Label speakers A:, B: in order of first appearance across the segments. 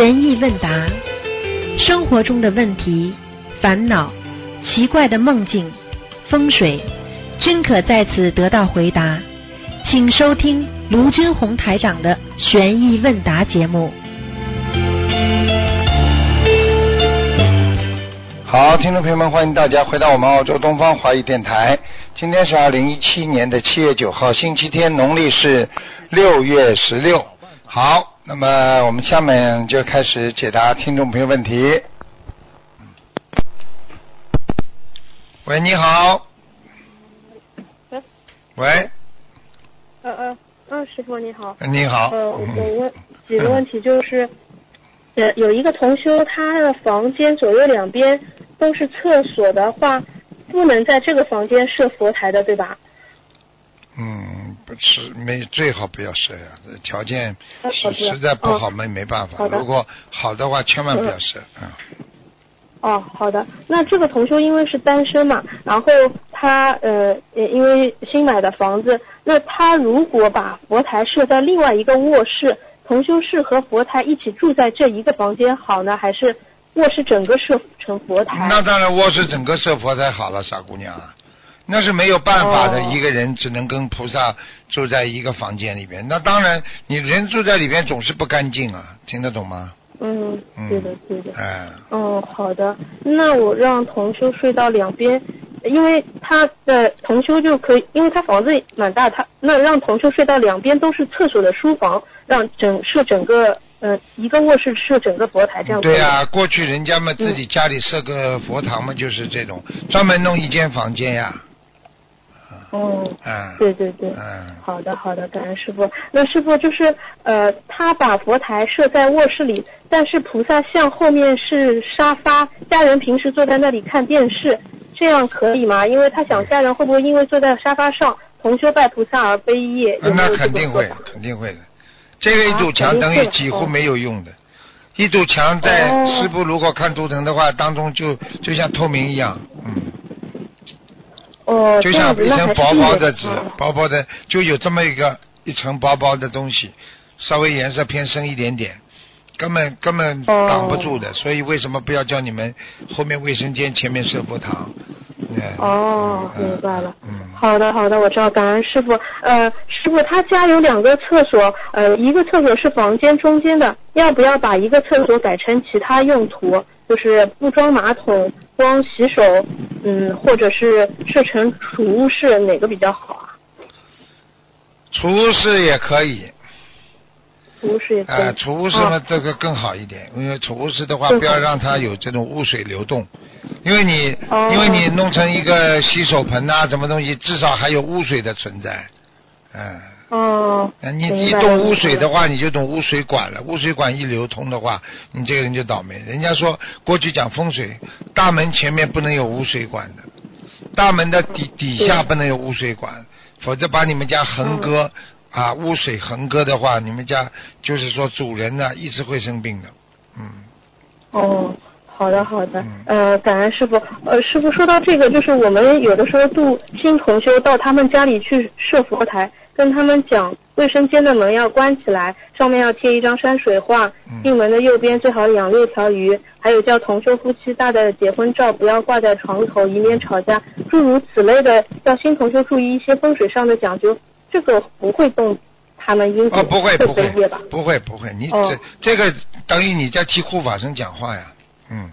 A: 悬疑问答，生活中的问题、烦恼、奇怪的梦境、风水，均可在此得到回答。请收听卢军红台长的悬疑问答节目。
B: 好，听众朋友们，欢迎大家回到我们澳洲东方华语电台。今天是二零一七年的七月九号，星期天，农历是六月十六。好，那么我们下面就开始解答听众朋友问题。喂，你好。喂，
C: 嗯嗯嗯，师傅你好。
B: 你好。
C: 呃，我问几个问题，就是呃有一个同修，他的房间左右两边都是厕所的话，不能在这个房间设佛台的，对吧？
B: 嗯，不是没最好不要设呀，条件实实在不好
C: 哦
B: 没没办法。如果好的话，千万不要设。嗯。
C: 哦，好的。那这个同修因为是单身嘛，然后他呃呃因为新买的房子，那他如果把佛台设在另外一个卧室，同修室和佛台一起住在这一个房间好呢，还是卧室整个设成佛台？
B: 那当然，卧室整个设佛台好了，傻姑娘啊，那是没有办法的。
C: 哦
B: 一个人只能跟菩萨住在一个房间里边。那当然，你人住在里边总是不干净啊，听得懂吗？
C: 嗯，
B: 嗯
C: 对的对的。
B: 哎，
C: 哦，好的。那我让同修睡到两边，因为他的同修就可以，因为他房子蛮大，他那让同修睡到两边都是厕所的书房，让整设整个呃一个卧室设整个佛台这样。
B: 对呀、过去人家嘛自己家里设个佛堂嘛，就是这种专门弄一间房间呀。
C: 哦，
B: 嗯。
C: 对对对。
B: 嗯。
C: 好的，好的，感恩师傅。那师傅就是呃，他把佛台设在卧室里，但是菩萨像后面是沙发，家人平时坐在那里看电视，这样可以吗？因为他想家人会不会因为坐在沙发上同修拜菩萨而悲业？
B: 啊那
C: 有有这
B: 肯定会肯定会的。这个一堵
C: 啊
B: 墙等于几乎
C: 哦
B: 没有用的，一堵墙在
C: 哦
B: 师傅如果看图腾的话，当中就就像透明一样，嗯，
C: 哦，
B: 就像一层薄薄的纸
C: 哦，
B: 薄薄的就有这么一个一层薄薄的东西，稍微颜色偏深一点点，根本根本
C: 哦
B: 挡不住的。所以为什么不要叫你们后面卫生间前面设佛堂？哎
C: 哦，
B: 嗯
C: 明白了。
B: 嗯。
C: 好的，好的，我知道，感恩师傅。呃，师傅，他家有两个厕所，呃，一个厕所是房间中间的，要不要把一个厕所改成其他用途？就是不装马桶，光洗手，嗯，或者是设成储物室，哪个比较好啊？
B: 储物室也可以，
C: 储物室也可以。
B: 啊，储物室嘛，
C: 哦
B: 这个更好一点，因为储物室的话，不要让它有这种污水流动，因为你、
C: 哦
B: 因为你弄成一个洗手盆呐、什么东西，至少还有污水的存在，嗯。
C: 哦，
B: 啊，你一动污水的话，你就懂污水管了。污水管一流通的话，你这个人就倒霉。人家说过去讲风水，大门前面不能有污水管的，大门的底底下不能有污水管，否则把你们家横割、啊，污水横割的话，你们家就是说主人呢一直会生病的。嗯，
C: 哦，好的好的
B: 嗯，
C: 呃，感恩师傅。呃，师傅说到这个，就是我们有的时候度新同修到他们家里去设佛台，跟他们讲卫生间的门要关起来，上面要贴一张山水画
B: 嗯，
C: 进门的右边最好养六条鱼，还有叫同修夫妻大的结婚照不要挂在床头，以免吵架，诸如此类的，要新同修注意一些风水上的讲究。这个不会动他们因
B: 哦，不会
C: 吧？
B: 不会不会，你
C: 哦
B: 这这个等于你在替护法神讲话呀，嗯。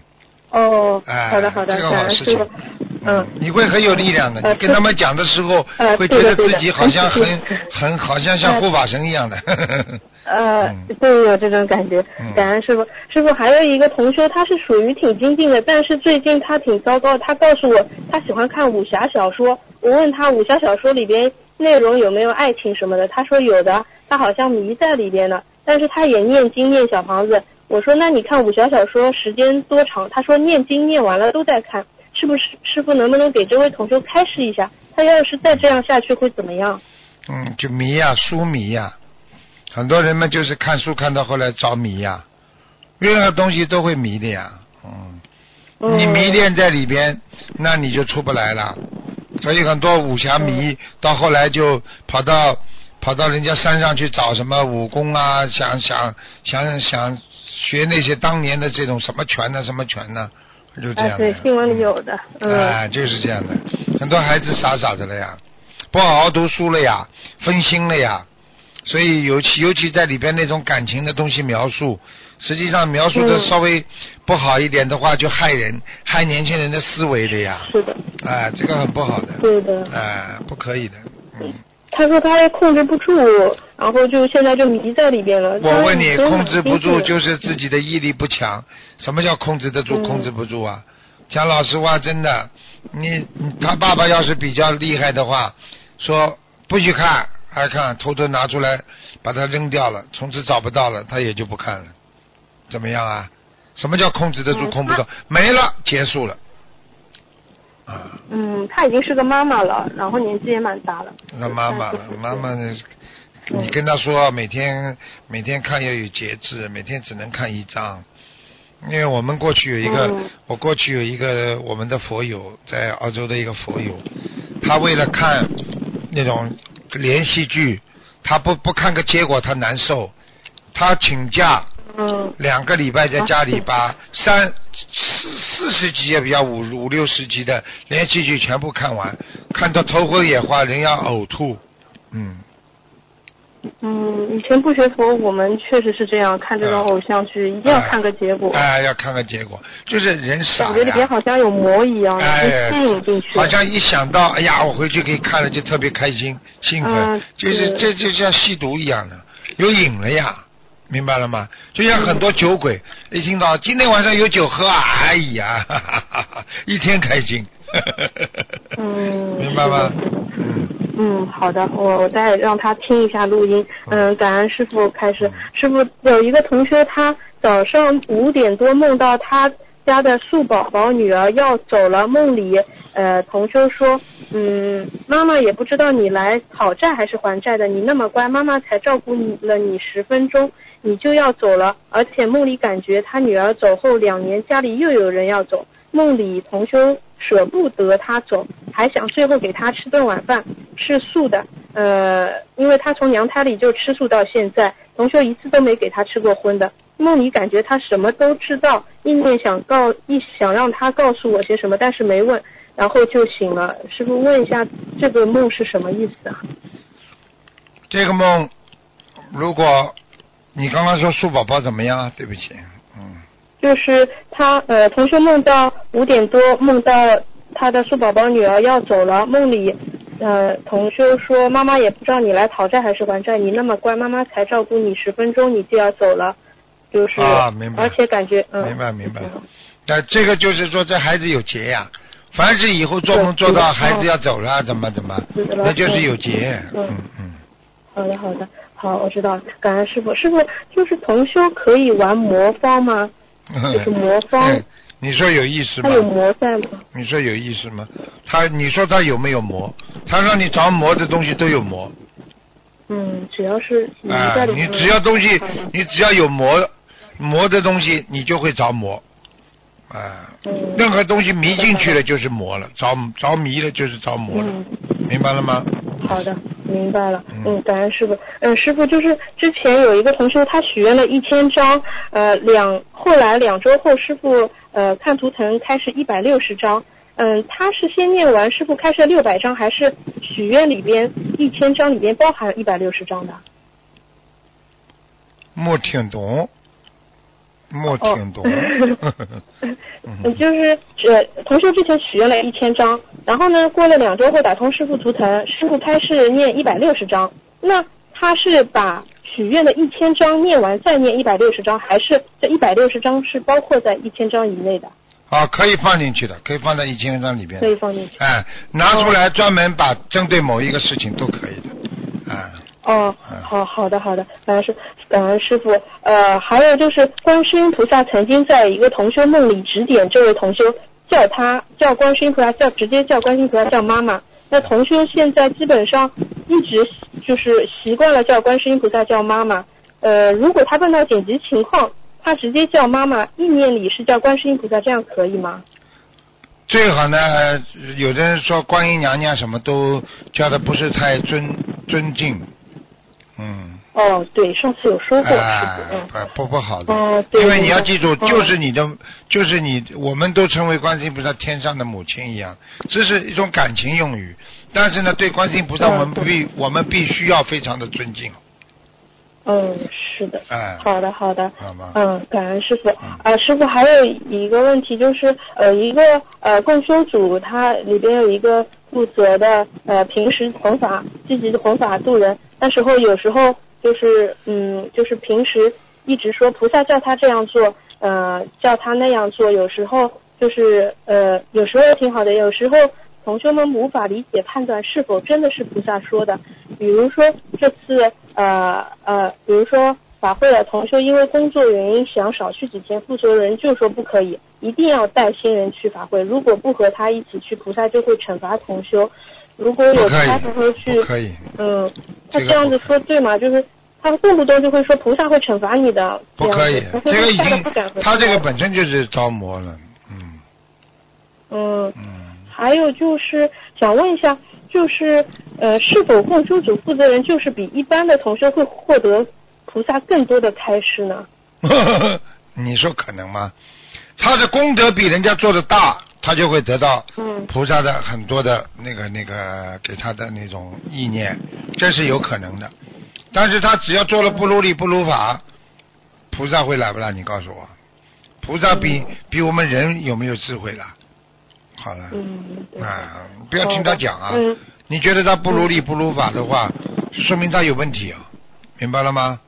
C: 哦，
B: 哎，
C: 好的好的，
B: 这个
C: 感
B: 好事情
C: 恩师傅。。嗯，
B: 你会很有力量的。
C: 呃
B: 你跟他们讲的时候，
C: 呃
B: 会觉得自己好像 很很好像像护法神一样的。
C: 呃
B: 嗯，
C: 对，有这种感觉
B: 嗯。
C: 感恩师傅，师傅还有一个同学，他是属于挺精进的，但是最近他挺糟糕。他告诉我，他喜欢看武侠小说。我问他武侠小说里边内容有没有爱情什么的，他说有的，他好像迷在里边了。但是他也念经念小房子。我说那你看武侠小说时间多长？他说念经念完了都在看。是不是师傅能不能给这位同学开示一下？他要是再这样下去会怎么样？
B: 嗯，就迷呀、书迷呀、很多人们就是看书看到后来着迷呀、任何东西都会迷的呀。嗯，
C: 嗯
B: 你迷恋在里边，那你就出不来了。所以很多武侠迷到后来就跑到跑到人家山上去找什么武功啊，想想想想学那些当年的这种什么拳呢，什么拳呢，就这
C: 哎，
B: 样的。
C: 对，新闻里有的，嗯，
B: 哎，就是这样的，很多孩子傻傻的了呀，不好好读书了呀，分心了呀，所以尤其尤其在里边那种感情的东西描述，实际上描述的
C: 嗯。
B: 稍微不好一点的话，就害人，害年轻人的思维的呀，
C: 是的，
B: 哎，这个很不好的，
C: 对的。
B: 哎，不可以的，嗯。
C: 他说他控制不住，然后就现在就迷在里边了。
B: 我问你，控制不住就是自己的毅力不强。什么叫控制得住、
C: 嗯
B: 控制不住啊？讲老实话，真的，你你他爸爸要是比较厉害的话，说不许看，还看，偷偷拿出来把它扔掉了，从此找不到了，他也就不看了，怎么样啊？什么叫控制得住、
C: 嗯
B: 控不住？没了，结束了。啊，
C: 嗯，她已经是个妈妈了，然后年纪也蛮大了。
B: 那妈妈了，妈妈呢？
C: 嗯
B: 你跟她说每天每天看要有节制，每天只能看一张。因为我们过去有一个，
C: 嗯
B: 我过去有一个我们的佛友，在澳洲的一个佛友，他为了看那种连续剧，他不不看个结果他难受，他请假
C: 嗯。
B: 两个礼拜在家里
C: 啊
B: 把三四四十集也比较五五六十集的连续剧全部看完，看到头昏眼花，人要呕吐，嗯。
C: 嗯，以前不学佛，我们确实是这样，看这种偶像剧一定要看个结果，
B: 哎，要看个结果，就是人傻
C: 感觉里边。好像有魔一样，
B: 哎
C: 吸引进去。
B: 好像一想到，哎呀，我回去可以看了，就特别开心、兴奋，
C: 嗯
B: 就是。这就像吸毒一样的，有瘾了呀，明白了吗？就像很多酒鬼，一听到今天晚上有酒喝啊，哎呀，哈哈哈哈一天开心，
C: 嗯，
B: 明白吗嗯，
C: 好的，我我再让他听一下录音。嗯，感恩师傅开始。师傅有一个同学，他早上五点多梦到他家的树宝宝女儿要走了，梦里呃同修说，嗯，妈妈也不知道你来讨债还是还债的，你那么乖，妈妈才照顾你了你十分钟，你就要走了，而且梦里感觉他女儿走后两年家里又有人要走，梦里同修舍不得他走，还想最后给他吃顿晚饭，吃素的。呃，因为他从娘胎里就吃素到现在，同修一次都没给他吃过荤的。梦里感觉他什么都知道，意念想告一想让他告诉我些什么，但是没问，然后就醒了。师傅问一下，这个梦是什么意思啊？
B: 这个梦，如果你刚刚说树宝宝怎么样啊？对不起，嗯。
C: 就是他呃，同学梦到五点多，梦到他的树宝宝女儿要走了，梦里呃，同修说妈妈也不知道你来讨债还是还债，你那么乖，妈妈才照顾你十分钟，你就要走了，就是，
B: 啊明白
C: 而且感觉嗯，
B: 明白明白
C: 嗯
B: 那这个就是说，这孩子有劫呀。凡是以后做梦做到孩子要走了，怎么怎么那就是有劫。
C: 嗯
B: 嗯嗯。
C: 好的好的，好，我知道了，感恩师傅，师傅就是同修可以玩魔方吗？就是魔方
B: 哎你说有意思吗
C: 他？有魔在吗？
B: 你说有意思吗？他，你说他有没有魔？他让你着魔的东西都有魔。
C: 嗯，只要是你
B: 啊、你只要东西，你只要有魔魔的东西，你就会着魔。啊、
C: 嗯
B: 任何东西迷进去了就是魔了，着着迷了就是着魔了，
C: 嗯
B: 明白了吗？
C: 好的，明白了。
B: 嗯
C: 嗯，感恩师傅。嗯，师傅就是之前有一个同学，他许愿了一千张，呃，两后来两周后，师傅呃看图腾开始一百六十张。嗯，他是先念完，师傅开设六百张，还是许愿里边一千张里边包含一百六十张的？
B: 没听懂，没听懂。
C: 哦，就是呃，同学之前许愿了一千张，然后呢，过了两周后打通师傅图腾，师傅开始念一百六十章。那他是把许愿的一千章念完再念一百六十章，还是这一百六十章是包括在一千章以内的？
B: 啊，可以放进去的，可以放在一千章里边
C: 可。以放进去。
B: 哎，拿出来专门把针对某一个事情都可以的。啊，
C: 哦
B: 嗯，
C: 好好的好的，感恩师感恩师傅。呃，还有就是观世音菩萨曾经在一个同修梦里指点这位同修，叫他叫观世音菩萨叫直接叫观世音菩萨叫妈妈。那同修现在基本上一直就是习惯了叫观世音菩萨叫妈妈。呃，如果他碰到紧急情况，他直接叫妈妈，意念里是叫观世音菩萨，这样可以吗？
B: 最好呢，有的人说观音娘娘什么都叫的不是太尊尊敬，嗯。
C: 哦，对，上次有说过，
B: 哎
C: 师傅，嗯，
B: 不不不好的，因为你要记住，
C: 嗯
B: 就是你的，就是你，我们都称为观世音菩萨天上的母亲一样，这是一种感情用语。但是呢，对观世音菩萨，
C: 嗯
B: 我们必我们必须要非常的尊敬，
C: 嗯，是的。
B: 哎，
C: 好的，好的。
B: 好吗？
C: 嗯，感恩师傅。
B: 嗯
C: 啊，师傅还有一个问题就是，呃，一个呃共修组，它里边有一个负责的呃平时弘法，积极的弘法度人，那时候有时候就是嗯，就是平时一直说菩萨叫他这样做，呃，叫他那样做，有时候就是呃，有时候挺好的，有时候同修们无法理解判断是否真的是菩萨说的。比如说这次呃呃，比如说法会的同修因为工作原因想少去几天，负责人就说不可以，一定要带新人去法会，如果不和他一起去，菩萨就会惩罚同修。如果有他才会去，
B: 可以，
C: 嗯，他
B: 这
C: 样子说对吗？就是他动不动就会说菩萨会惩罚你的，
B: 不可以
C: 这
B: 个已经
C: 不敢回，
B: 他这个本身就是招魔了，嗯
C: 嗯。
B: 嗯。
C: 还有就是想问一下，就是呃，是否共修组负责人就是比一般的同修会获得菩萨更多的开示呢？
B: 你说可能吗？他的功德比人家做的大，他就会得到
C: 嗯
B: 菩萨的很多的那个那个给他的那种意念，这是有可能的。但是他只要做了不如理不如法，菩萨会来不来？你告诉我，菩萨比、比我们人有没有智慧啦？好了，
C: 嗯，
B: 啊，不要听他讲啊。
C: 嗯
B: 你觉得他不如理不如法的话，说明他有问题啊，明白了吗？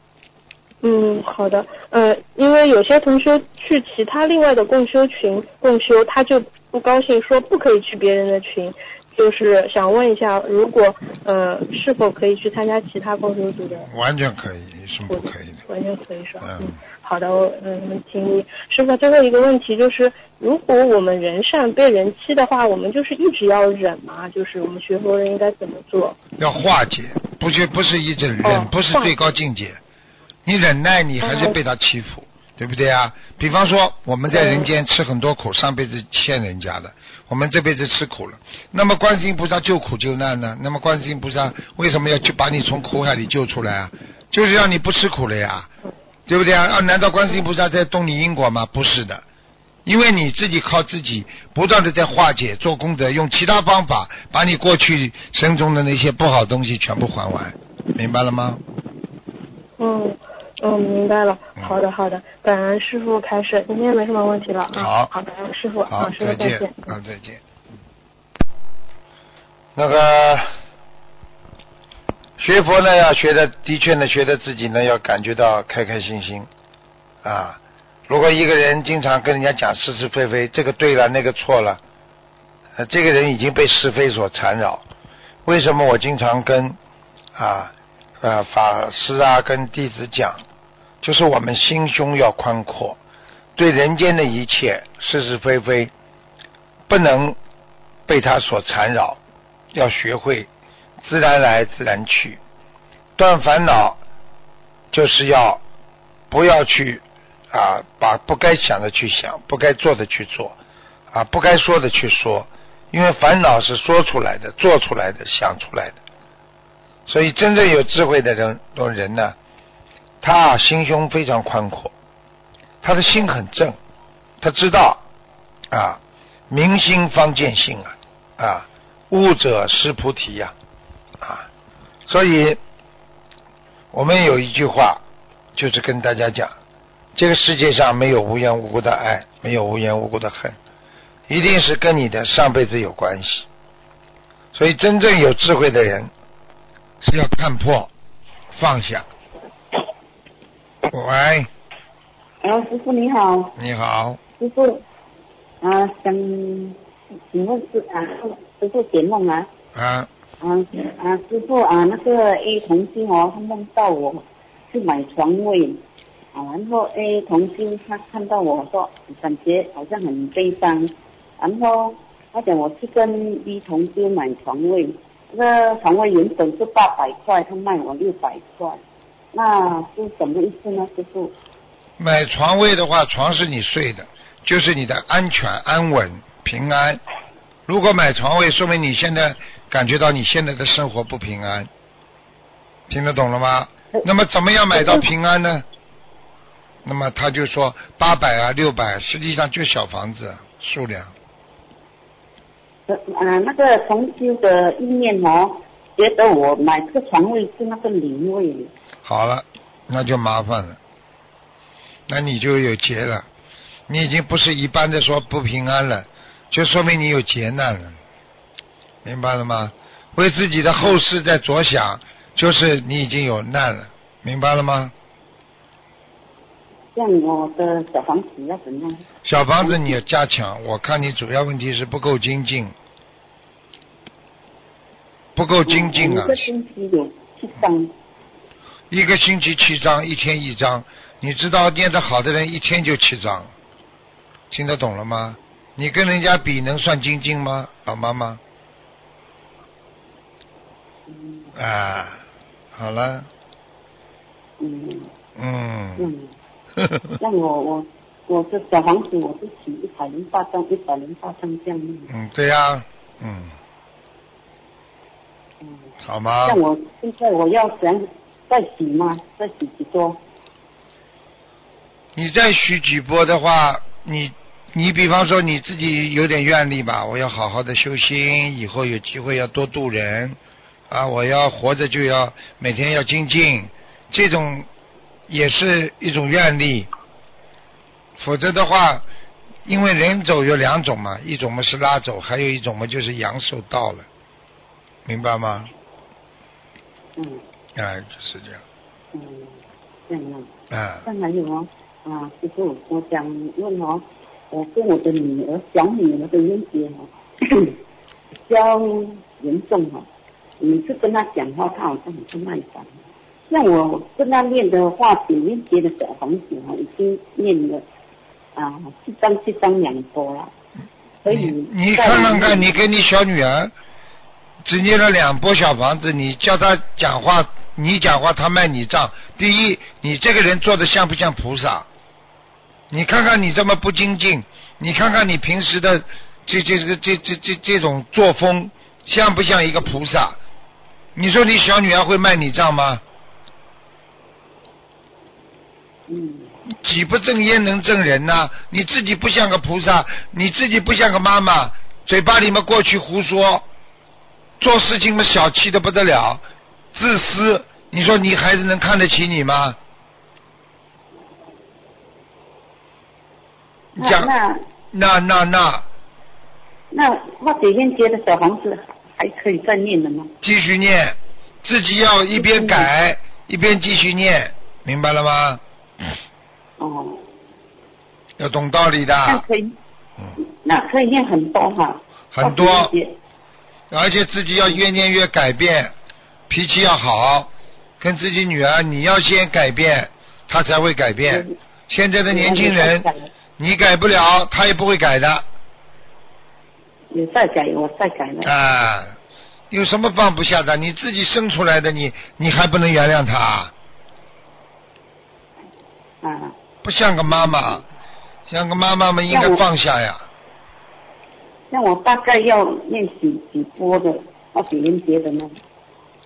C: 嗯，好的。呃，因为有些同学去其他另外的共修群共修，他就不高兴，说不可以去别人的群。就是想问一下，如果呃是否可以去参加其他共修组的
B: 完全可以，有什么不可以的？
C: 完全可以是吧？
B: 嗯
C: 嗯，好的，我嗯请你。师傅，最后一个问题就是，如果我们人善被人欺的话，我们就是一直要忍嘛？就是我们学佛人应该怎么做？
B: 要化解，不是不是一直忍，
C: 哦
B: 不是最高境界。你忍耐，你还是被他欺负，对不对啊？比方说，我们在人间吃很多苦，上辈子欠人家的，我们这辈子吃苦了。那么观世音菩萨救苦救难呢？那么观世音菩萨为什么要去把你从苦海里救出来啊？就是让你不吃苦了呀，对不对啊？啊，难道观世音菩萨在动你因果吗？不是的。因为你自己靠自己不断的在化解、做功德，用其他方法把你过去生中的那些不好东西全部还完，明白了吗？
C: 嗯嗯，明白了。
B: 嗯
C: 好的好的，感恩师傅开始，今天没什么问题了。啊
B: 好
C: 好的，师傅，
B: 好
C: 啊，，师傅再见。，
B: 啊，再见。那个学佛呢，要学的，的确呢，学的自己呢，要感觉到开开心心啊。如果一个人经常跟人家讲是是非非，这个对了，那个错了，呃，这个人已经被是非所缠绕。为什么我经常跟啊呃法师啊跟弟子讲，就是我们心胸要宽阔，对人间的一切是是非非，不能被他所缠绕，要学会自然来自然去，断烦恼就是要不要去啊把不该想的去想，不该做的去做，啊不该说的去说，因为烦恼是说出来的、做出来的、想出来的，所以真正有智慧的人人呢，他心胸非常宽阔，他的心很正，他知道啊明心方见性啊啊悟者识菩提呀啊所以我们有一句话就是跟大家讲，这个世界上没有无缘无故的爱，没有无缘无故的恨，一定是跟你的上辈子有关系。所以真正有智慧的人是要看破放下。喂，
D: 啊，师傅你好，
B: 你好，
D: 师傅，啊，想请问是啊，师傅解梦啊，
B: 啊，
D: 啊啊，师傅啊，那个 A 同心哦，他梦到我去买床位，啊，然后 A 同心他看到我说，感觉好像很悲伤，然后他讲我去跟 B 同心买床位，那个床位原本是八百块，他卖我六百块，那是什么意思呢，师傅？
B: 买床位的话，床是你睡的，就是你的安全、安稳、平安。如果买床位，说明你现在感觉到你现在的生活不平安，听得懂了吗？那么怎么样买到平安呢？那么他就说八百啊六百，实际上就小房子数量。
D: 呃，啊，那个重修的意念哦，觉得我买这个床位是那个灵位，
B: 好了，那就麻烦了，那你就有劫了，你已经不是一般的说不平安了，就说明你有劫难了，明白了吗？为自己的后事在着想，就是你已经有难了，明白了吗？
D: 像我的小房子要怎样？
B: 小房子你要加强，我看你主要问题是不够精进，不够精进啊
D: 一！个星期有七张，
B: 一个星期七张，一天一张。你知道念得好的人一天就七张，听得懂了吗？你跟人家比能算精进吗，老妈妈？
D: 嗯
B: 啊，好了，
D: 嗯。
B: 嗯，
D: 嗯，像我我我是小房子我是起一百零八张，一百零八张这样，
B: 嗯，对呀、嗯，
D: 嗯，
B: 好吗？
D: 像我现在我要想再洗吗？再洗几波？
B: 你再许几波的话，你你比方说你自己有点愿力吧，我要好好的修心，以后有机会要多度人啊，我要活着就要每天要精进，这种也是一种愿力。否则的话，因为人走有两种嘛，一种嘛是拉走，还有一种嘛就是阳寿到了，明白吗？
D: 嗯
B: 哎，就是这样，
D: 嗯，这样啊。
B: 啊，
D: 再还有哦，啊，师傅，我想问哦，我跟我的女儿小女儿的冤结哦，比较严重哦。每次跟她讲话，她好像很不耐烦。像我跟她念的话解冤结的小房子哦，已经念了啊七张七张两波了，所以
B: 你你看看看，你跟你小女儿只念了两波小房子，你叫她讲话，你讲话她卖你账。第一，你这个人做的像不像菩萨？你看看你这么不精进，你看看你平时的这这这这这这这种作风，像不像一个菩萨？你说你小女儿会卖你账吗？
D: 嗯
B: 己不正焉能正人呐、你自己不像个菩萨，你自己不像个妈妈，嘴巴里面过去胡说，做事情嘛小气的不得了，自私。你说你孩子能看得起你吗？讲
D: 那那
B: 那那那，
D: 那化解冤结的小房子还可以再念的吗？
B: 继续念，自己要一边改一边继续念，明白了吗？
D: 哦，
B: 要懂道理的，
D: 那可以，
B: 嗯，
D: 那可以念很多哈。
B: 很多而且自己要越念越改变，脾气要好，跟自己女儿你要先改变，她才会改变。
D: 嗯
B: 现在的年轻人，你改不了，她也不会改的
D: 你再改，我再改了。
B: 啊！有什么放不下的？你自己生出来的，你你还不能原谅她？
D: 啊，
B: 不像个妈妈，像个妈妈们应该放下呀。
D: 那我大概要练几几波的化解冤结的呢？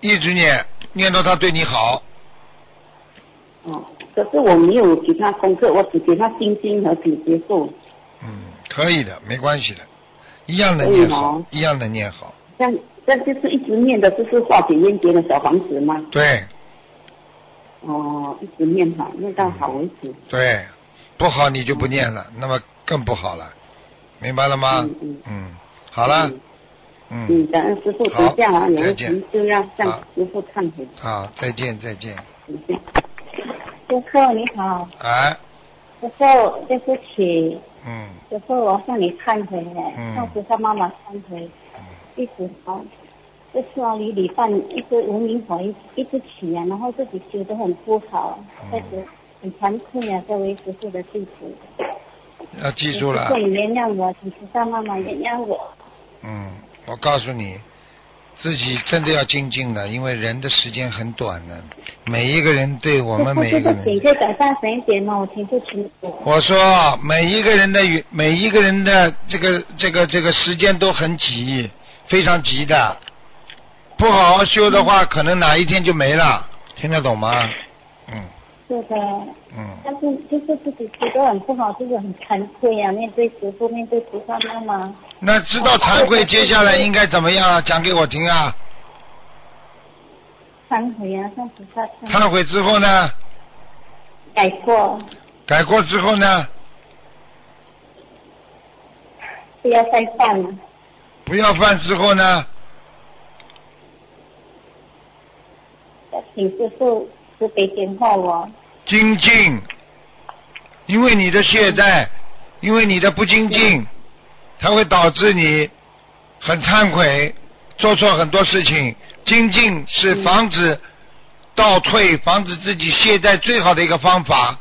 B: 一直念，念到他对你好，
D: 哦，可是我没有给他功课，我只给他心经和解结咒。
B: 嗯，可以的，没关系的，一样的念好
D: 吗，
B: 一样的念好。
D: 这样这就是一直念的，就是化解冤结的小房子吗？
B: 对
D: 哦，一直念好，念到好为止。
B: 对，不好你就不念了，那么更不好了，明白了吗？
D: 嗯嗯
B: 好了，
D: 嗯，
B: 嗯，
D: 感恩师傅，
B: 好
D: 等一下啊，有
B: 再见。
D: 问题就要向师傅忏悔。
B: 好，再见再见。
D: 等一下。师傅你好，
B: 哎，
D: 师傅对不起，
B: 嗯。
D: 师傅我向你忏悔。了，
B: 嗯。
D: 向菩萨妈妈忏悔，一直啊，就是啊离礼拜一直无名火一一直起啊，然后自己修得很不好，
B: 嗯。
D: 开始很惭愧啊，作为师傅的弟子，
B: 要记住了。
D: 师，傅你原谅我，请菩萨妈妈原谅我。
B: 嗯，我告诉你，自己真的要精进的，因为人的时间很短的，每一个人对我们 每一个人。
D: 可以改善神一点吗？我听不清楚。
B: 我说每一个人的每一个人的这个这个这个时间都很急，非常急的，不好好修的话，可能哪一天就没了，听得懂吗？嗯
E: 是的，
B: 嗯，
E: 但是就是自己觉得很不好，就是很惭愧啊，面对师傅，面对菩萨妈妈。
B: 那知道惭愧，接下来应该怎么样啊？讲给我听啊！
E: 忏悔啊，向菩萨忏
B: 忏悔之后呢？
E: 改过，
B: 改过之后呢？
E: 不要再犯了。
B: 不要犯之后呢？
E: 请师傅慈悲点化我。
B: 精进，因为你的懈怠，因为你的不精进，才会导致你很忏悔，做错很多事情。精进是防止倒退、防止自己懈怠最好的一个方法。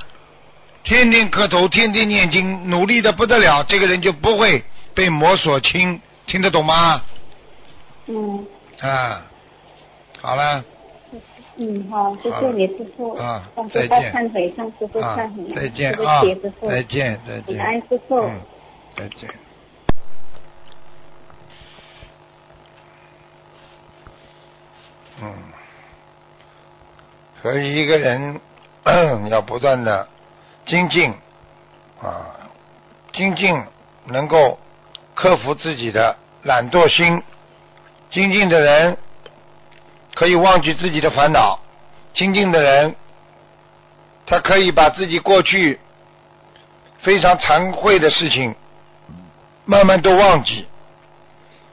B: 天天磕头，天天念经，努力的不得了，这个人就不会被魔所侵。听得懂吗？
E: 嗯
B: 啊，好了
E: 嗯，好，谢谢你师傅。
B: 啊再见
E: 忏悔，向师傅
B: 啊
E: 忏悔。，
B: 再见啊。再见再见。
E: 平安师傅。
B: 嗯，再见。嗯，所以一个人 要不断的精进啊，精进能够克服自己的懒惰心。精进的人可以忘记自己的烦恼，精进的人他可以把自己过去非常惭愧的事情慢慢都忘记，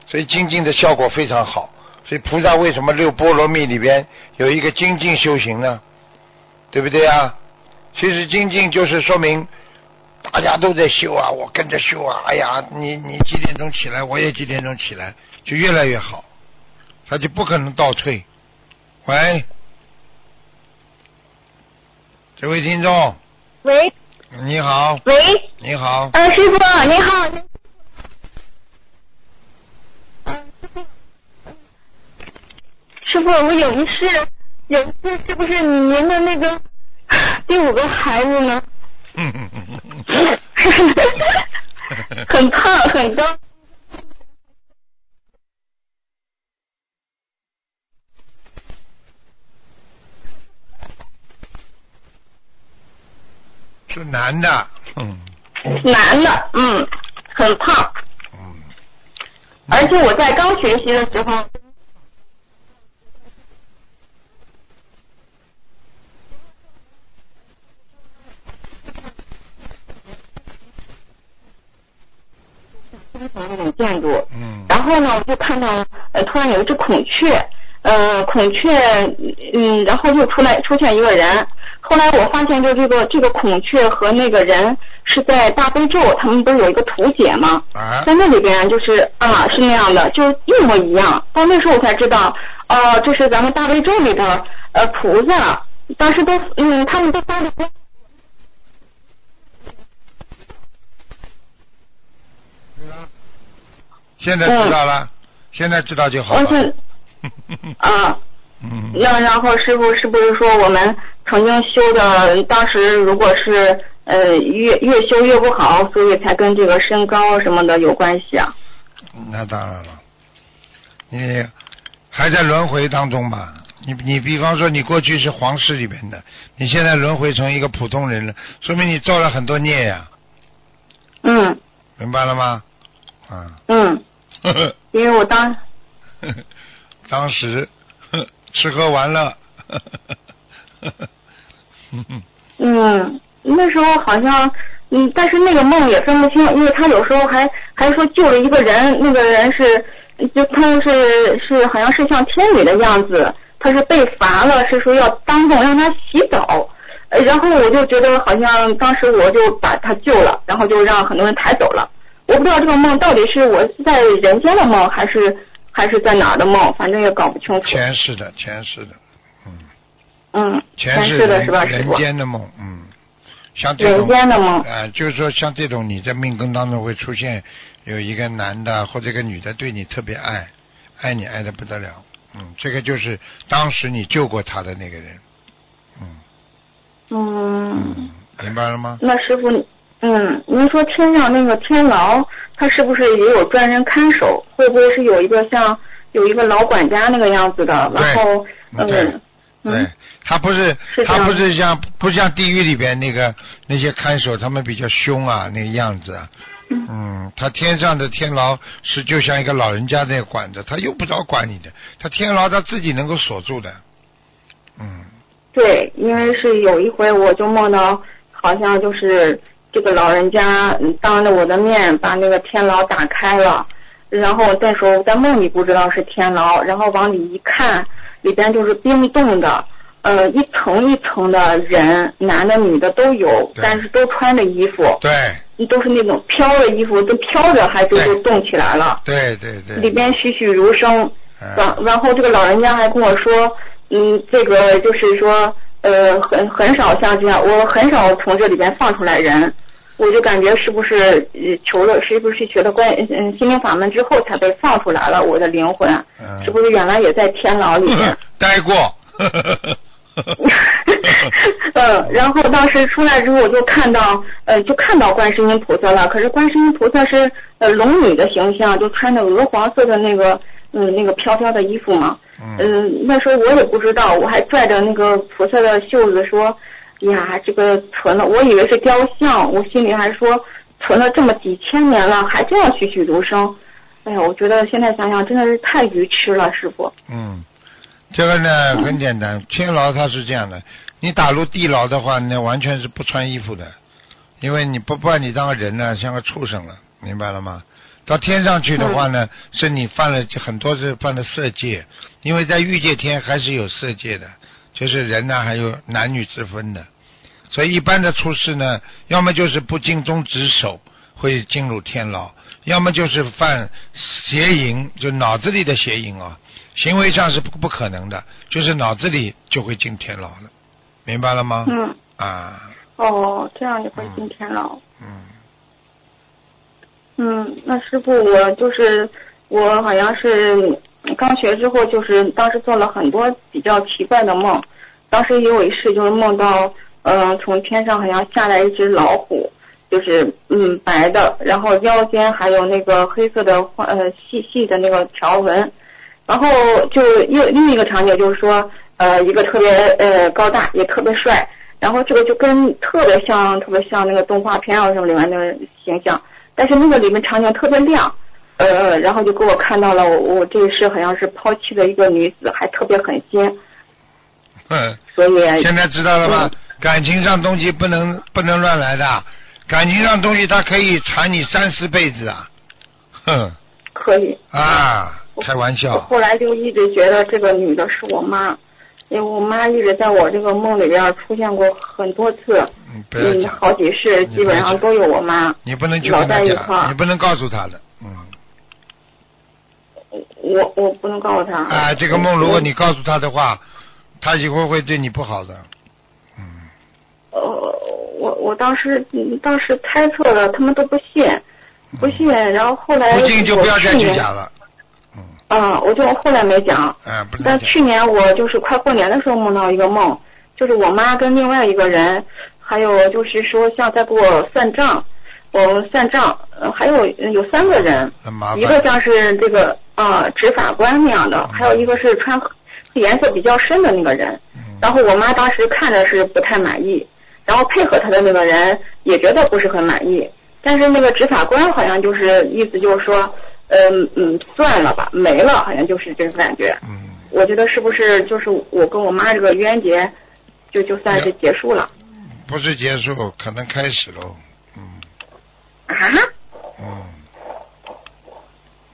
B: 所以精进的效果非常好。所以菩萨为什么六波罗蜜里边有一个精进修行呢？对不对啊？其实精进就是说明大家都在修啊，我跟着修啊。哎呀，你你几点钟起来，我也几点钟起来，就越来越好，他就不可能倒退。喂，这位听众，
F: 喂。
B: 你好，
F: 喂，
B: 你好，
F: 呃，师傅你好。师傅，我有一事，有一事是不是您的那个 第五个孩子呢？很胖，很高。
B: 是男的，嗯。
F: 男的，嗯，很胖，
B: 嗯，
F: 而且我在刚学习的时候，那种建筑，
B: 嗯。
F: 然后呢，我就看到呃，突然有一只孔雀，呃，孔雀，嗯，然后又出来出现一个人。后来我发现，就这个这个孔雀和那个人是在大悲咒，他们不是有一个图解吗？
B: 啊
F: 在那里边就是啊，是那样的，就一模一样。到那时候我才知道，哦、这是咱们大悲咒里的呃菩萨。当时都嗯，他们都发的光。
B: 现在知道了，现在知道就好了。嗯，
F: 那然后师傅是不是说我们曾经修的，当时如果是呃越越修越不好，所以才跟这个身高什么的有关系啊？
B: 那当然了，你还在轮回当中吧？你你比方说你过去是皇室里边的，你现在轮回成一个普通人了，说明你造了很多孽呀、
F: 嗯
B: 明白了吗？啊，
F: 嗯，因为我当
B: 当时呵吃喝玩乐，
F: 嗯那时候好像嗯，但是那个梦也分不清，因为他有时候还还说救了一个人，那个人是就他是是好像是像天女的样子，他是被罚了，是说要当众让他洗澡。然后我就觉得好像当时我就把他救了，然后就让很多人抬走了。我不知道这个梦到底是我在人间的梦，还是还是在哪儿的梦，反正也搞不清楚。
B: 前世的前世的，嗯，
F: 嗯，
B: 前世
F: 的是吧，师
B: 人？间的梦，嗯，像这
F: 人
B: 种
F: 间的梦。
B: 呃，就是说像这种你在命宫当中会出现有一个男的或者一个女的对你特别爱，爱你爱的不得了，嗯，这个就是当时你救过他的那个人，嗯
F: 嗯
B: 嗯，明白了吗？
F: 那师傅，嗯，您说天上那个天牢，它是不是也有专人看守？会不会是有一个像有一个老管家那个样子的？然后，嗯，
B: 对
F: 嗯，
B: 他不是
F: 是
B: 他不是像不像地狱里边那个那些看守，他们比较凶啊，那个样子啊。
F: 嗯
B: 嗯，他天上的天牢是就像一个老人家在管着，他用不着管你的，他天牢他自己能够锁住的。嗯，
F: 对，因为是有一回我就梦到，好像就是这个老人家嗯当着我的面把那个天牢打开了，然后那时候在梦里不知道是天牢，然后往里一看，里边就是冰冻的，呃，一层一层的人，男的女的都有，但是都穿着衣服，
B: 对
F: 都是那种飘的衣服，都飘着还都
B: 对
F: 都动起来了。
B: 对对对。
F: 里边栩栩如生。然
B: 嗯
F: 然后这个老人家还跟我说，嗯，这个就是说，呃，很很少像这样，我很少从这里边放出来人，我就感觉是不是呃求了，是不是学了观嗯心灵法门之后才被放出来了我的灵魂，
B: 嗯
F: 是不是原来也在天牢里面？
B: 待过。
F: 嗯，然后当时出来之后，我就看到，呃，就看到观世音菩萨了。可是观世音菩萨是呃龙女的形象，就穿着鹅黄色的那个，嗯，那个飘飘的衣服嘛。
B: 嗯
F: 嗯，那时候我也不知道，我还拽着那个菩萨的袖子说，呀，这个存了，我以为是雕像，我心里还说存了这么几千年了，还这样栩栩如生。哎呀，我觉得现在想想真的是太愚痴了，师傅。
B: 嗯，这个呢很简单，天牢它是这样的，你打入地牢的话，那完全是不穿衣服的，因为你不把你当个人呢，像个畜生了，明白了吗？到天上去的话呢，是你犯了很多是犯了色戒，因为在欲界天还是有色戒的，就是人呢还有男女之分的，所以一般的出世呢，要么就是不尽忠职守，会进入天牢，要么就是犯邪淫，就脑子里的邪淫啊，行为上是不不可能的，就是脑子里就会进天牢了，明白了吗？
F: 嗯，
B: 啊，
F: 哦，这样就会进天牢。
B: 嗯，
F: 嗯，嗯那师傅，我就是我好像是刚学之后，就是当时做了很多比较奇怪的梦。当时也有一世，就是梦到，嗯、从天上好像下来一只老虎，就是嗯白的，然后腰间还有那个黑色的呃细细的那个条纹。然后就又另一个场景就是说，呃，一个特别呃高大也特别帅，然后这个就跟特别像特别像那个动画片啊什么里面的形象。但是那个里面场景特别亮，呃，然后就给我看到了我我这一世好像是抛弃的一个女子，还特别狠心，
B: 嗯。
F: 所以
B: 现在知道了吗？感情上东西不能不能乱来的，感情上东西它可以缠你三四辈子啊，哼。
F: 可以。
B: 啊，开玩
F: 我
B: 笑，
F: 后来就一直觉得这个女的是我妈，因为我妈一直在我这个梦里边出现过很多次，
B: 嗯，不要
F: 嗯，
B: 讲，
F: 好几世基本上都有我妈。
B: 你不能去
F: 老
B: 跟他
F: 在一块儿
B: 讲，你不能告诉他的，嗯，
F: 我我不能告诉他。
B: 啊，这个梦如果你告诉他的话，他以后会对你不好的，嗯，
F: 呃，我我当时嗯当时猜测了，他们都不信，不信，然后后来
B: 不信就不要再
F: 去
B: 讲了，嗯，
F: 啊，我就后来没讲。但去年我就是快过年的时候梦到一个梦，就是我妈跟另外一个人，还有就是说像在给我算账，我算账，呃还有有三个人，一个，像是这个啊执法官那样的，还有一个是穿颜色比较深的那个人。
B: 嗯
F: 然后我妈当时看着是不太满意，然后配合她的那个人也觉得不是很满意，但是那个执法官好像就是意思就是说，嗯嗯，算了吧，没了，好像就是这种感觉。
B: 嗯，
F: 我觉得是不是就是我跟我妈这个冤结，就就算是结束了
B: 不是结束，可能开始喽，嗯
F: 啊？
B: 嗯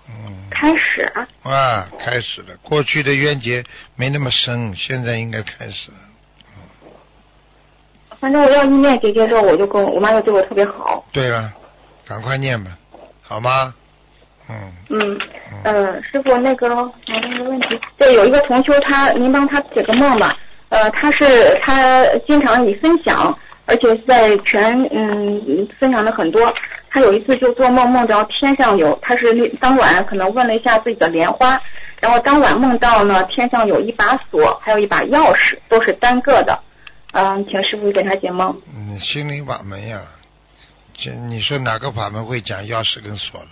B: 嗯。
F: 开始啊？
B: 啊，开始了。过去的冤结没那么深，现在应该开始了。
F: 反正我要一念结界之后，我就跟我我妈就对我特别好。
B: 对了，赶快念吧，好吗？嗯，
F: 嗯，呃，师傅，那个我问个问题，对，有一个同修他，您帮他解个梦吧。呃，他是他经常以分享，而且在全嗯分享的很多。他有一次就做梦梦着天上有，他是当晚可能问了一下自己的莲花，然后当晚梦到呢天上有一把锁，还有一把钥匙，都是单个的。嗯、请师傅给他解梦。
B: 嗯，心灵法门呀，这你说哪个法门会讲钥匙跟锁了？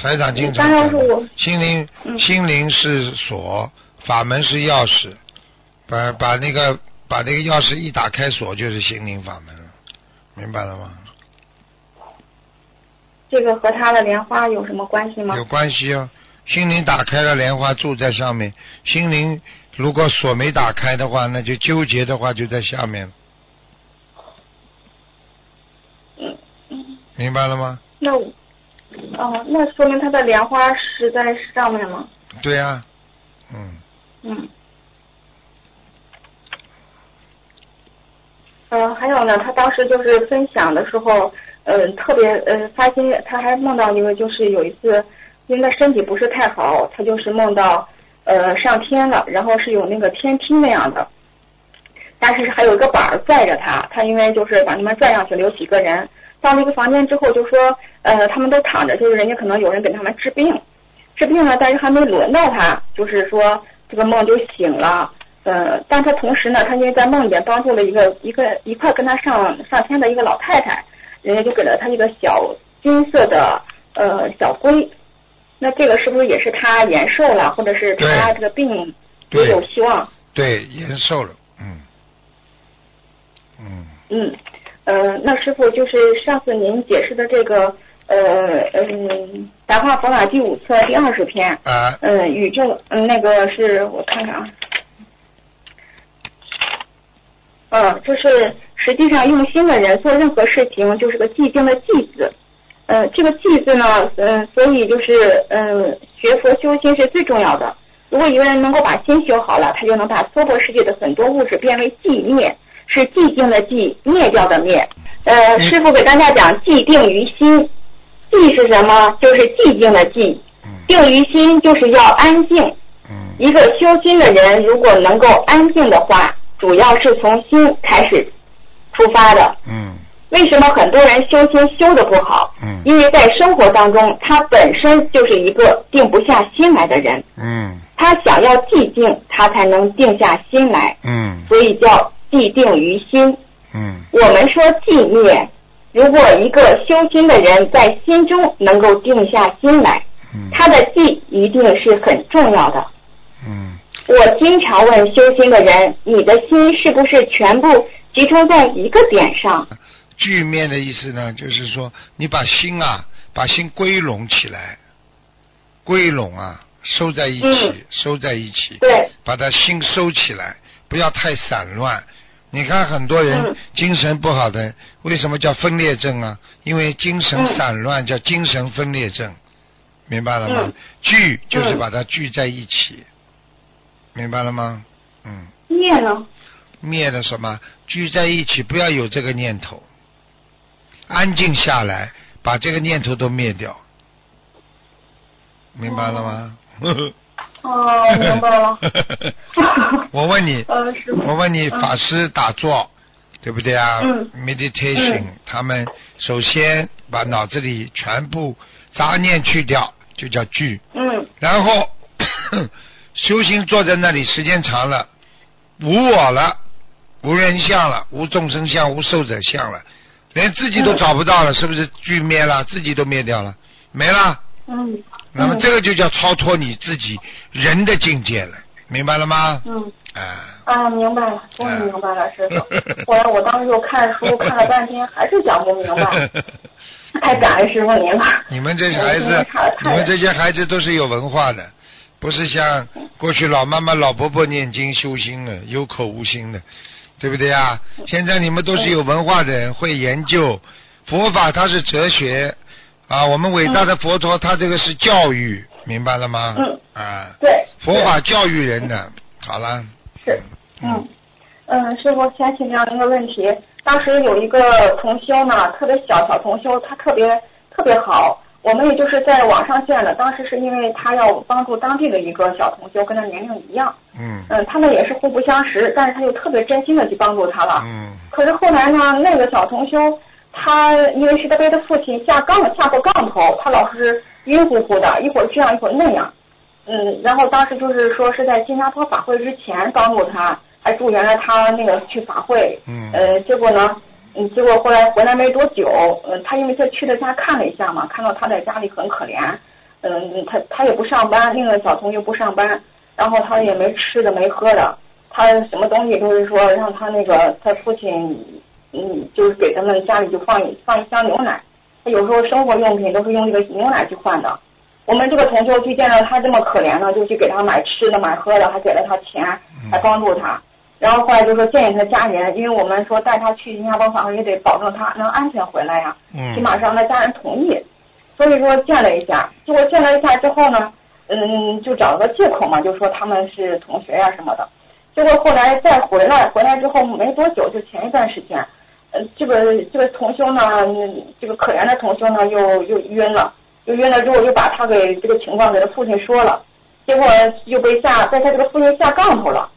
B: 财长经常讲的心灵
F: 嗯
B: 心灵是锁，法门是钥匙，把把那个把那个钥匙一打开锁就是心灵法门了，明白了吗？
F: 这个和他的莲花有什么关系吗？
B: 有关系哦，心灵打开了，莲花住在上面。心灵如果锁没打开的话，那就纠结的话就在下面。
F: 嗯嗯，
B: 明白了吗？
F: 那我哦，那说明他的莲花是在上面吗？
B: 对呀、嗯，
F: 嗯。呃，还有呢，他当时就是分享的时候，呃，特别呃，发现他还梦到一个，就是有一次，因为他身体不是太好，他就是梦到呃上天了，然后是有那个天梯那样的，但是还有一个板儿拽着他，他因为就是把他们拽上去了，有几个人到那个房间之后，就说呃他们都躺着，就是人家可能有人给他们治病，治病了，但是还没轮到他，就是说这个梦就醒了。呃，但他同时呢，他因为在梦里边帮助了一个一个一块跟他上上天的一个老太太，人家就给了他一个小金色的呃小龟，那这个是不是也是他延寿了，或者是他这个病也有希望？
B: 对，延寿了，嗯，嗯，
F: 嗯，呃，那师傅就是上次您解释的这个呃嗯《达化佛法》第五册第二十篇，
B: 啊，
F: 嗯，宇宙，嗯，那个是我看看啊，嗯，就是实际上用心的人做任何事情就是个寂静的寂字，呃，这个寂字呢，嗯、所以就是嗯、学佛修心是最重要的。如果一个人能够把心修好了，他就能把娑婆世界的很多物质变为寂灭，是寂静的寂，灭掉的灭。呃，
B: 嗯
F: 师傅给大家讲寂定于心，寂是什么？就是寂静的寂。
B: 嗯
F: 定于心就是要安静。
B: 嗯
F: 一个修心的人，如果能够安静的话，主要是从心开始出发的。
B: 嗯
F: 为什么很多人修心修的不好？
B: 嗯
F: 因为在生活当中，他本身就是一个定不下心来的人，
B: 嗯
F: 他想要寂静，他才能定下心来，
B: 嗯
F: 所以叫寂定于心。
B: 嗯
F: 我们说寂灭，如果一个修心的人在心中能够定下心来，
B: 嗯
F: 他的寂一定是很重要的。
B: 嗯
F: 我经常问修心的人：“你的心是不是全部集中在一个点上
B: 聚面的意思呢，就是说你把心啊，把心归拢起来，归拢啊，收在一起，
F: 嗯
B: 收在一起？”，
F: 对，
B: 把它心收起来，不要太散乱。你看很多人
F: 嗯
B: 精神不好的，为什么叫分裂症啊？因为精神
F: 嗯
B: 散乱叫精神分裂症，明白了吗
F: 嗯？
B: 聚就是
F: 嗯
B: 把它聚在一起，明白了吗？嗯，
F: 灭了？
B: 灭了什么？聚在一起，不要有这个念头，安静下来，把这个念头都灭掉，明白了吗？
F: 哦，明白了。
B: 我问你，
F: 呃，
B: 我问你，
F: 嗯
B: 法师打坐，对不对啊、
F: 嗯
B: m e d i t a t i o n
F: 嗯
B: 他们首先把脑子里全部杂念去掉，就叫聚。
F: 嗯
B: 然后 修行坐在那里时间长了，无我了，无人相了，无众生相，无受者相了，连自己都找不到了，是不是聚灭了？自己都灭掉了，没了。
F: 嗯。
B: 那么
F: 嗯
B: 这个就叫超脱你自己人的境界了，明白了吗？
F: 嗯
B: 啊。
F: 啊，明白了，终于
B: 嗯
F: 明白了，师傅。后来我当时又看书看了半天，还是讲不明白，太 感恩师傅您了。
B: 你们这些孩子你们这些孩子都是有文化的，不是像过去老妈妈、老婆婆念经修心的，有口无心的，对不对啊？现在你们都是有文化的人，会研究佛法，它是哲学啊。我们伟大的佛陀，他这个是教育，明白了吗？
F: 嗯
B: 啊，
F: 对。
B: 佛法教育人的，好了。
F: 是，嗯，嗯，师傅，先请教您个问题。当时有一个同修呢，特别小小同修，他特别特别好。我们也就是在网上见的，当时是因为他要帮助当地的一个小同修，跟他年龄一样。
B: 嗯
F: 嗯，他们也是互不相识，但是他又特别真心的去帮助他了。
B: 嗯
F: 可是后来呢，那个小同修，他因为是他被他父亲下杠下过杠头，他老是晕乎乎的，一会儿这样一会儿那样。嗯，然后当时就是说是在新加坡法会之前帮助他，还助缘了他那个去法会。
B: 嗯
F: 呃，结果呢，嗯，结果后来回来没多久，嗯，他因为他去他家看了一下嘛，看到他在家里很可怜，嗯，他他也不上班，那个小童又不上班，然后他也没吃的没喝的，他什么东西都是说让他那个他父亲，嗯，就是给他们家里就放一放一箱牛奶，他有时候生活用品都是用这个牛奶去换的。我们这个同学去见到他这么可怜呢，就去给他买吃的买喝的，还给了他钱，还帮助他。然后后来就说建议他家人，因为我们说带他去新加坡反正也得保证他能安全回来呀，
B: 嗯
F: 起码是让他家人同意。所以说见了一下，结果见了一下之后呢，嗯，就找了个借口嘛，就说他们是同学呀、什么的。结果后来再回来，回来之后没多久，就前一段时间，呃，这个这个同修呢，这个可怜的同修呢，又又晕了，又晕了之后，又把他给这个情况给他父亲说了，结果又被下在他这个父亲下杠头了。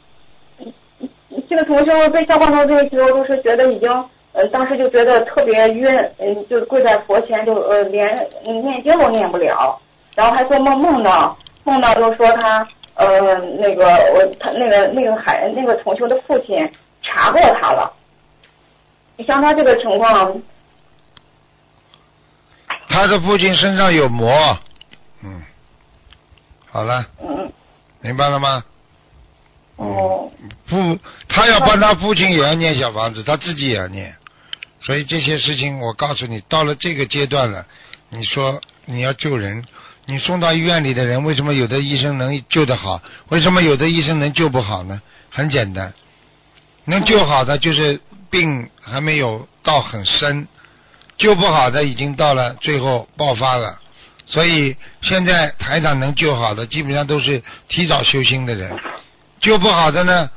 F: 这个同修被下杠头这个时候，就是觉得已经，呃，当时就觉得特别晕，嗯，就跪在佛前就呃连念经都念不了，然后还做梦梦到梦到就说他呃那个我他那个那个孩那个同修的父亲查过他了，像他这个情况，
B: 他的父亲身上有魔，嗯，好了，
F: 嗯。
B: 明白了吗？
F: 哦。
B: 父，他要帮他父亲也要念小房子，他自己也要念，所以这些事情我告诉你，到了这个阶段了，你说你要救人，你送到医院里的人，为什么有的医生能救得好，为什么有的医生能救不好呢？很简单，能救好的就是病还没有到很深，救不好的已经到了最后爆发了。所以现在台长能救好的，基本上都是提早修心的人。救不好的呢，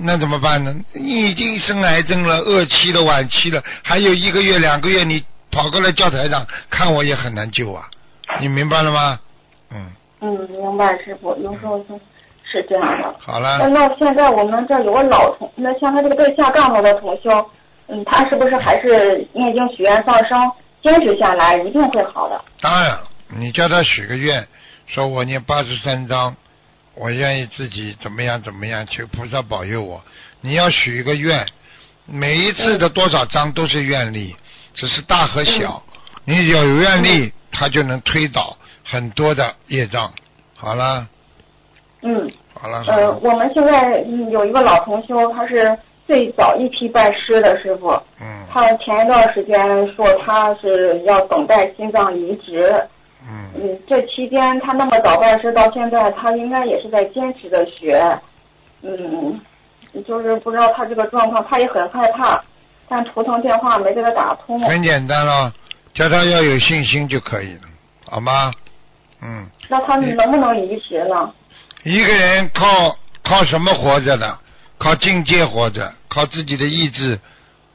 B: 那怎么办呢？你已经生癌症了，二期了，晚期了，还有一个月、两个月，你跑过来叫台长看我也很难救啊，你明白了吗？嗯，
F: 嗯，明白师傅，有时候是是这样的。
B: 好了
F: 那，现在我们这有个老同，那像他这个被下杠头的同修，嗯，他是不是还是念经许愿放生，坚持下来一定会好的？
B: 当然，你叫他许个愿，说我念八十三章，我愿意自己怎么样怎么样，求菩萨保佑我。你要许一个愿，每一次的多少章都是愿力，只是大和小。你有愿力，他就能推倒很多的业障。好了，
F: 嗯，
B: 好了，好
F: 呃，我们现在嗯有一个老同修，他是最早一批拜师的师傅，
B: 嗯
F: 他前一段时间说他是要等待心脏移植，
B: 嗯，
F: 嗯，这期间他那么早拜师到现在，他应该也是在坚持着学，嗯，就是不知道他这个状况，他也很害怕，但图腾电话没给他打通。
B: 很简单了，叫他要有信心就可以了，好吗？嗯。
F: 那他能不能移植呢？
B: 一个人靠靠什么活着的？靠境界活着，靠自己的意志，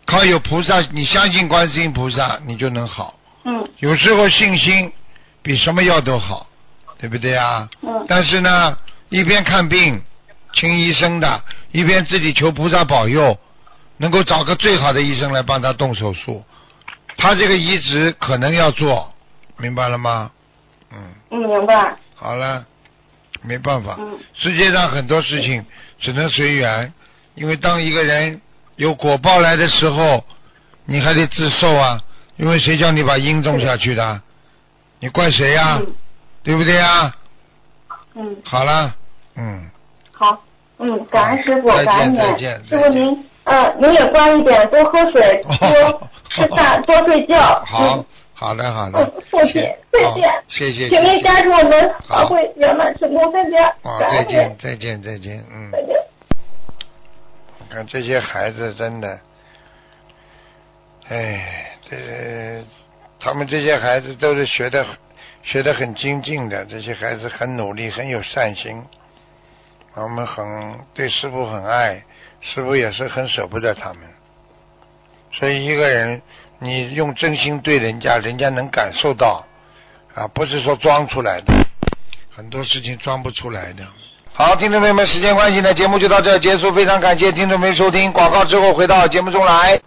B: 靠有菩萨，你相信观世音菩萨，你就能好。
F: 嗯
B: 有时候信心比什么药都好，对不对啊？
F: 嗯
B: 但是呢，一边看病，请医生的，一边自己求菩萨保佑，能够找个最好的医生来帮他动手术。他这个移植可能要做，明白了吗？嗯，
F: 嗯，明白。
B: 好了，没办法。
F: 嗯
B: 世界上很多事情只能随缘，因为当一个人有果报来的时候，你还得自受啊。因为谁叫你把因种下去的？你怪谁呀、
F: 嗯
B: 对不对呀？
F: 嗯，
B: 好了，嗯，
F: 好。嗯，感恩师傅，
B: 再见
F: 感恩您
B: 再见。
F: 师傅您呃，您也乖一点，多喝水，多 吃饭，多睡觉。
B: 好
F: 嗯，
B: 好的，好的
F: 嗯，父亲再见
B: 谢谢，
F: 请您加入我们
B: 好
F: 法会圆满成功，再见。
B: 啊，再见，再见，再见，嗯
F: 再。见。
B: 你看这些孩子真的，哎，这他们这些孩子都是学的学的很精进的，这些孩子很努力，很有善心，我们很对师傅很爱，师傅也是很舍不得他们。所以一个人，你用真心对人家，人家能感受到，啊，不是说装出来的，很多事情装不出来的。好，听众朋友们，时间关系呢，节目就到这结束。非常感谢听众朋友收听，广告之后回到节目中来。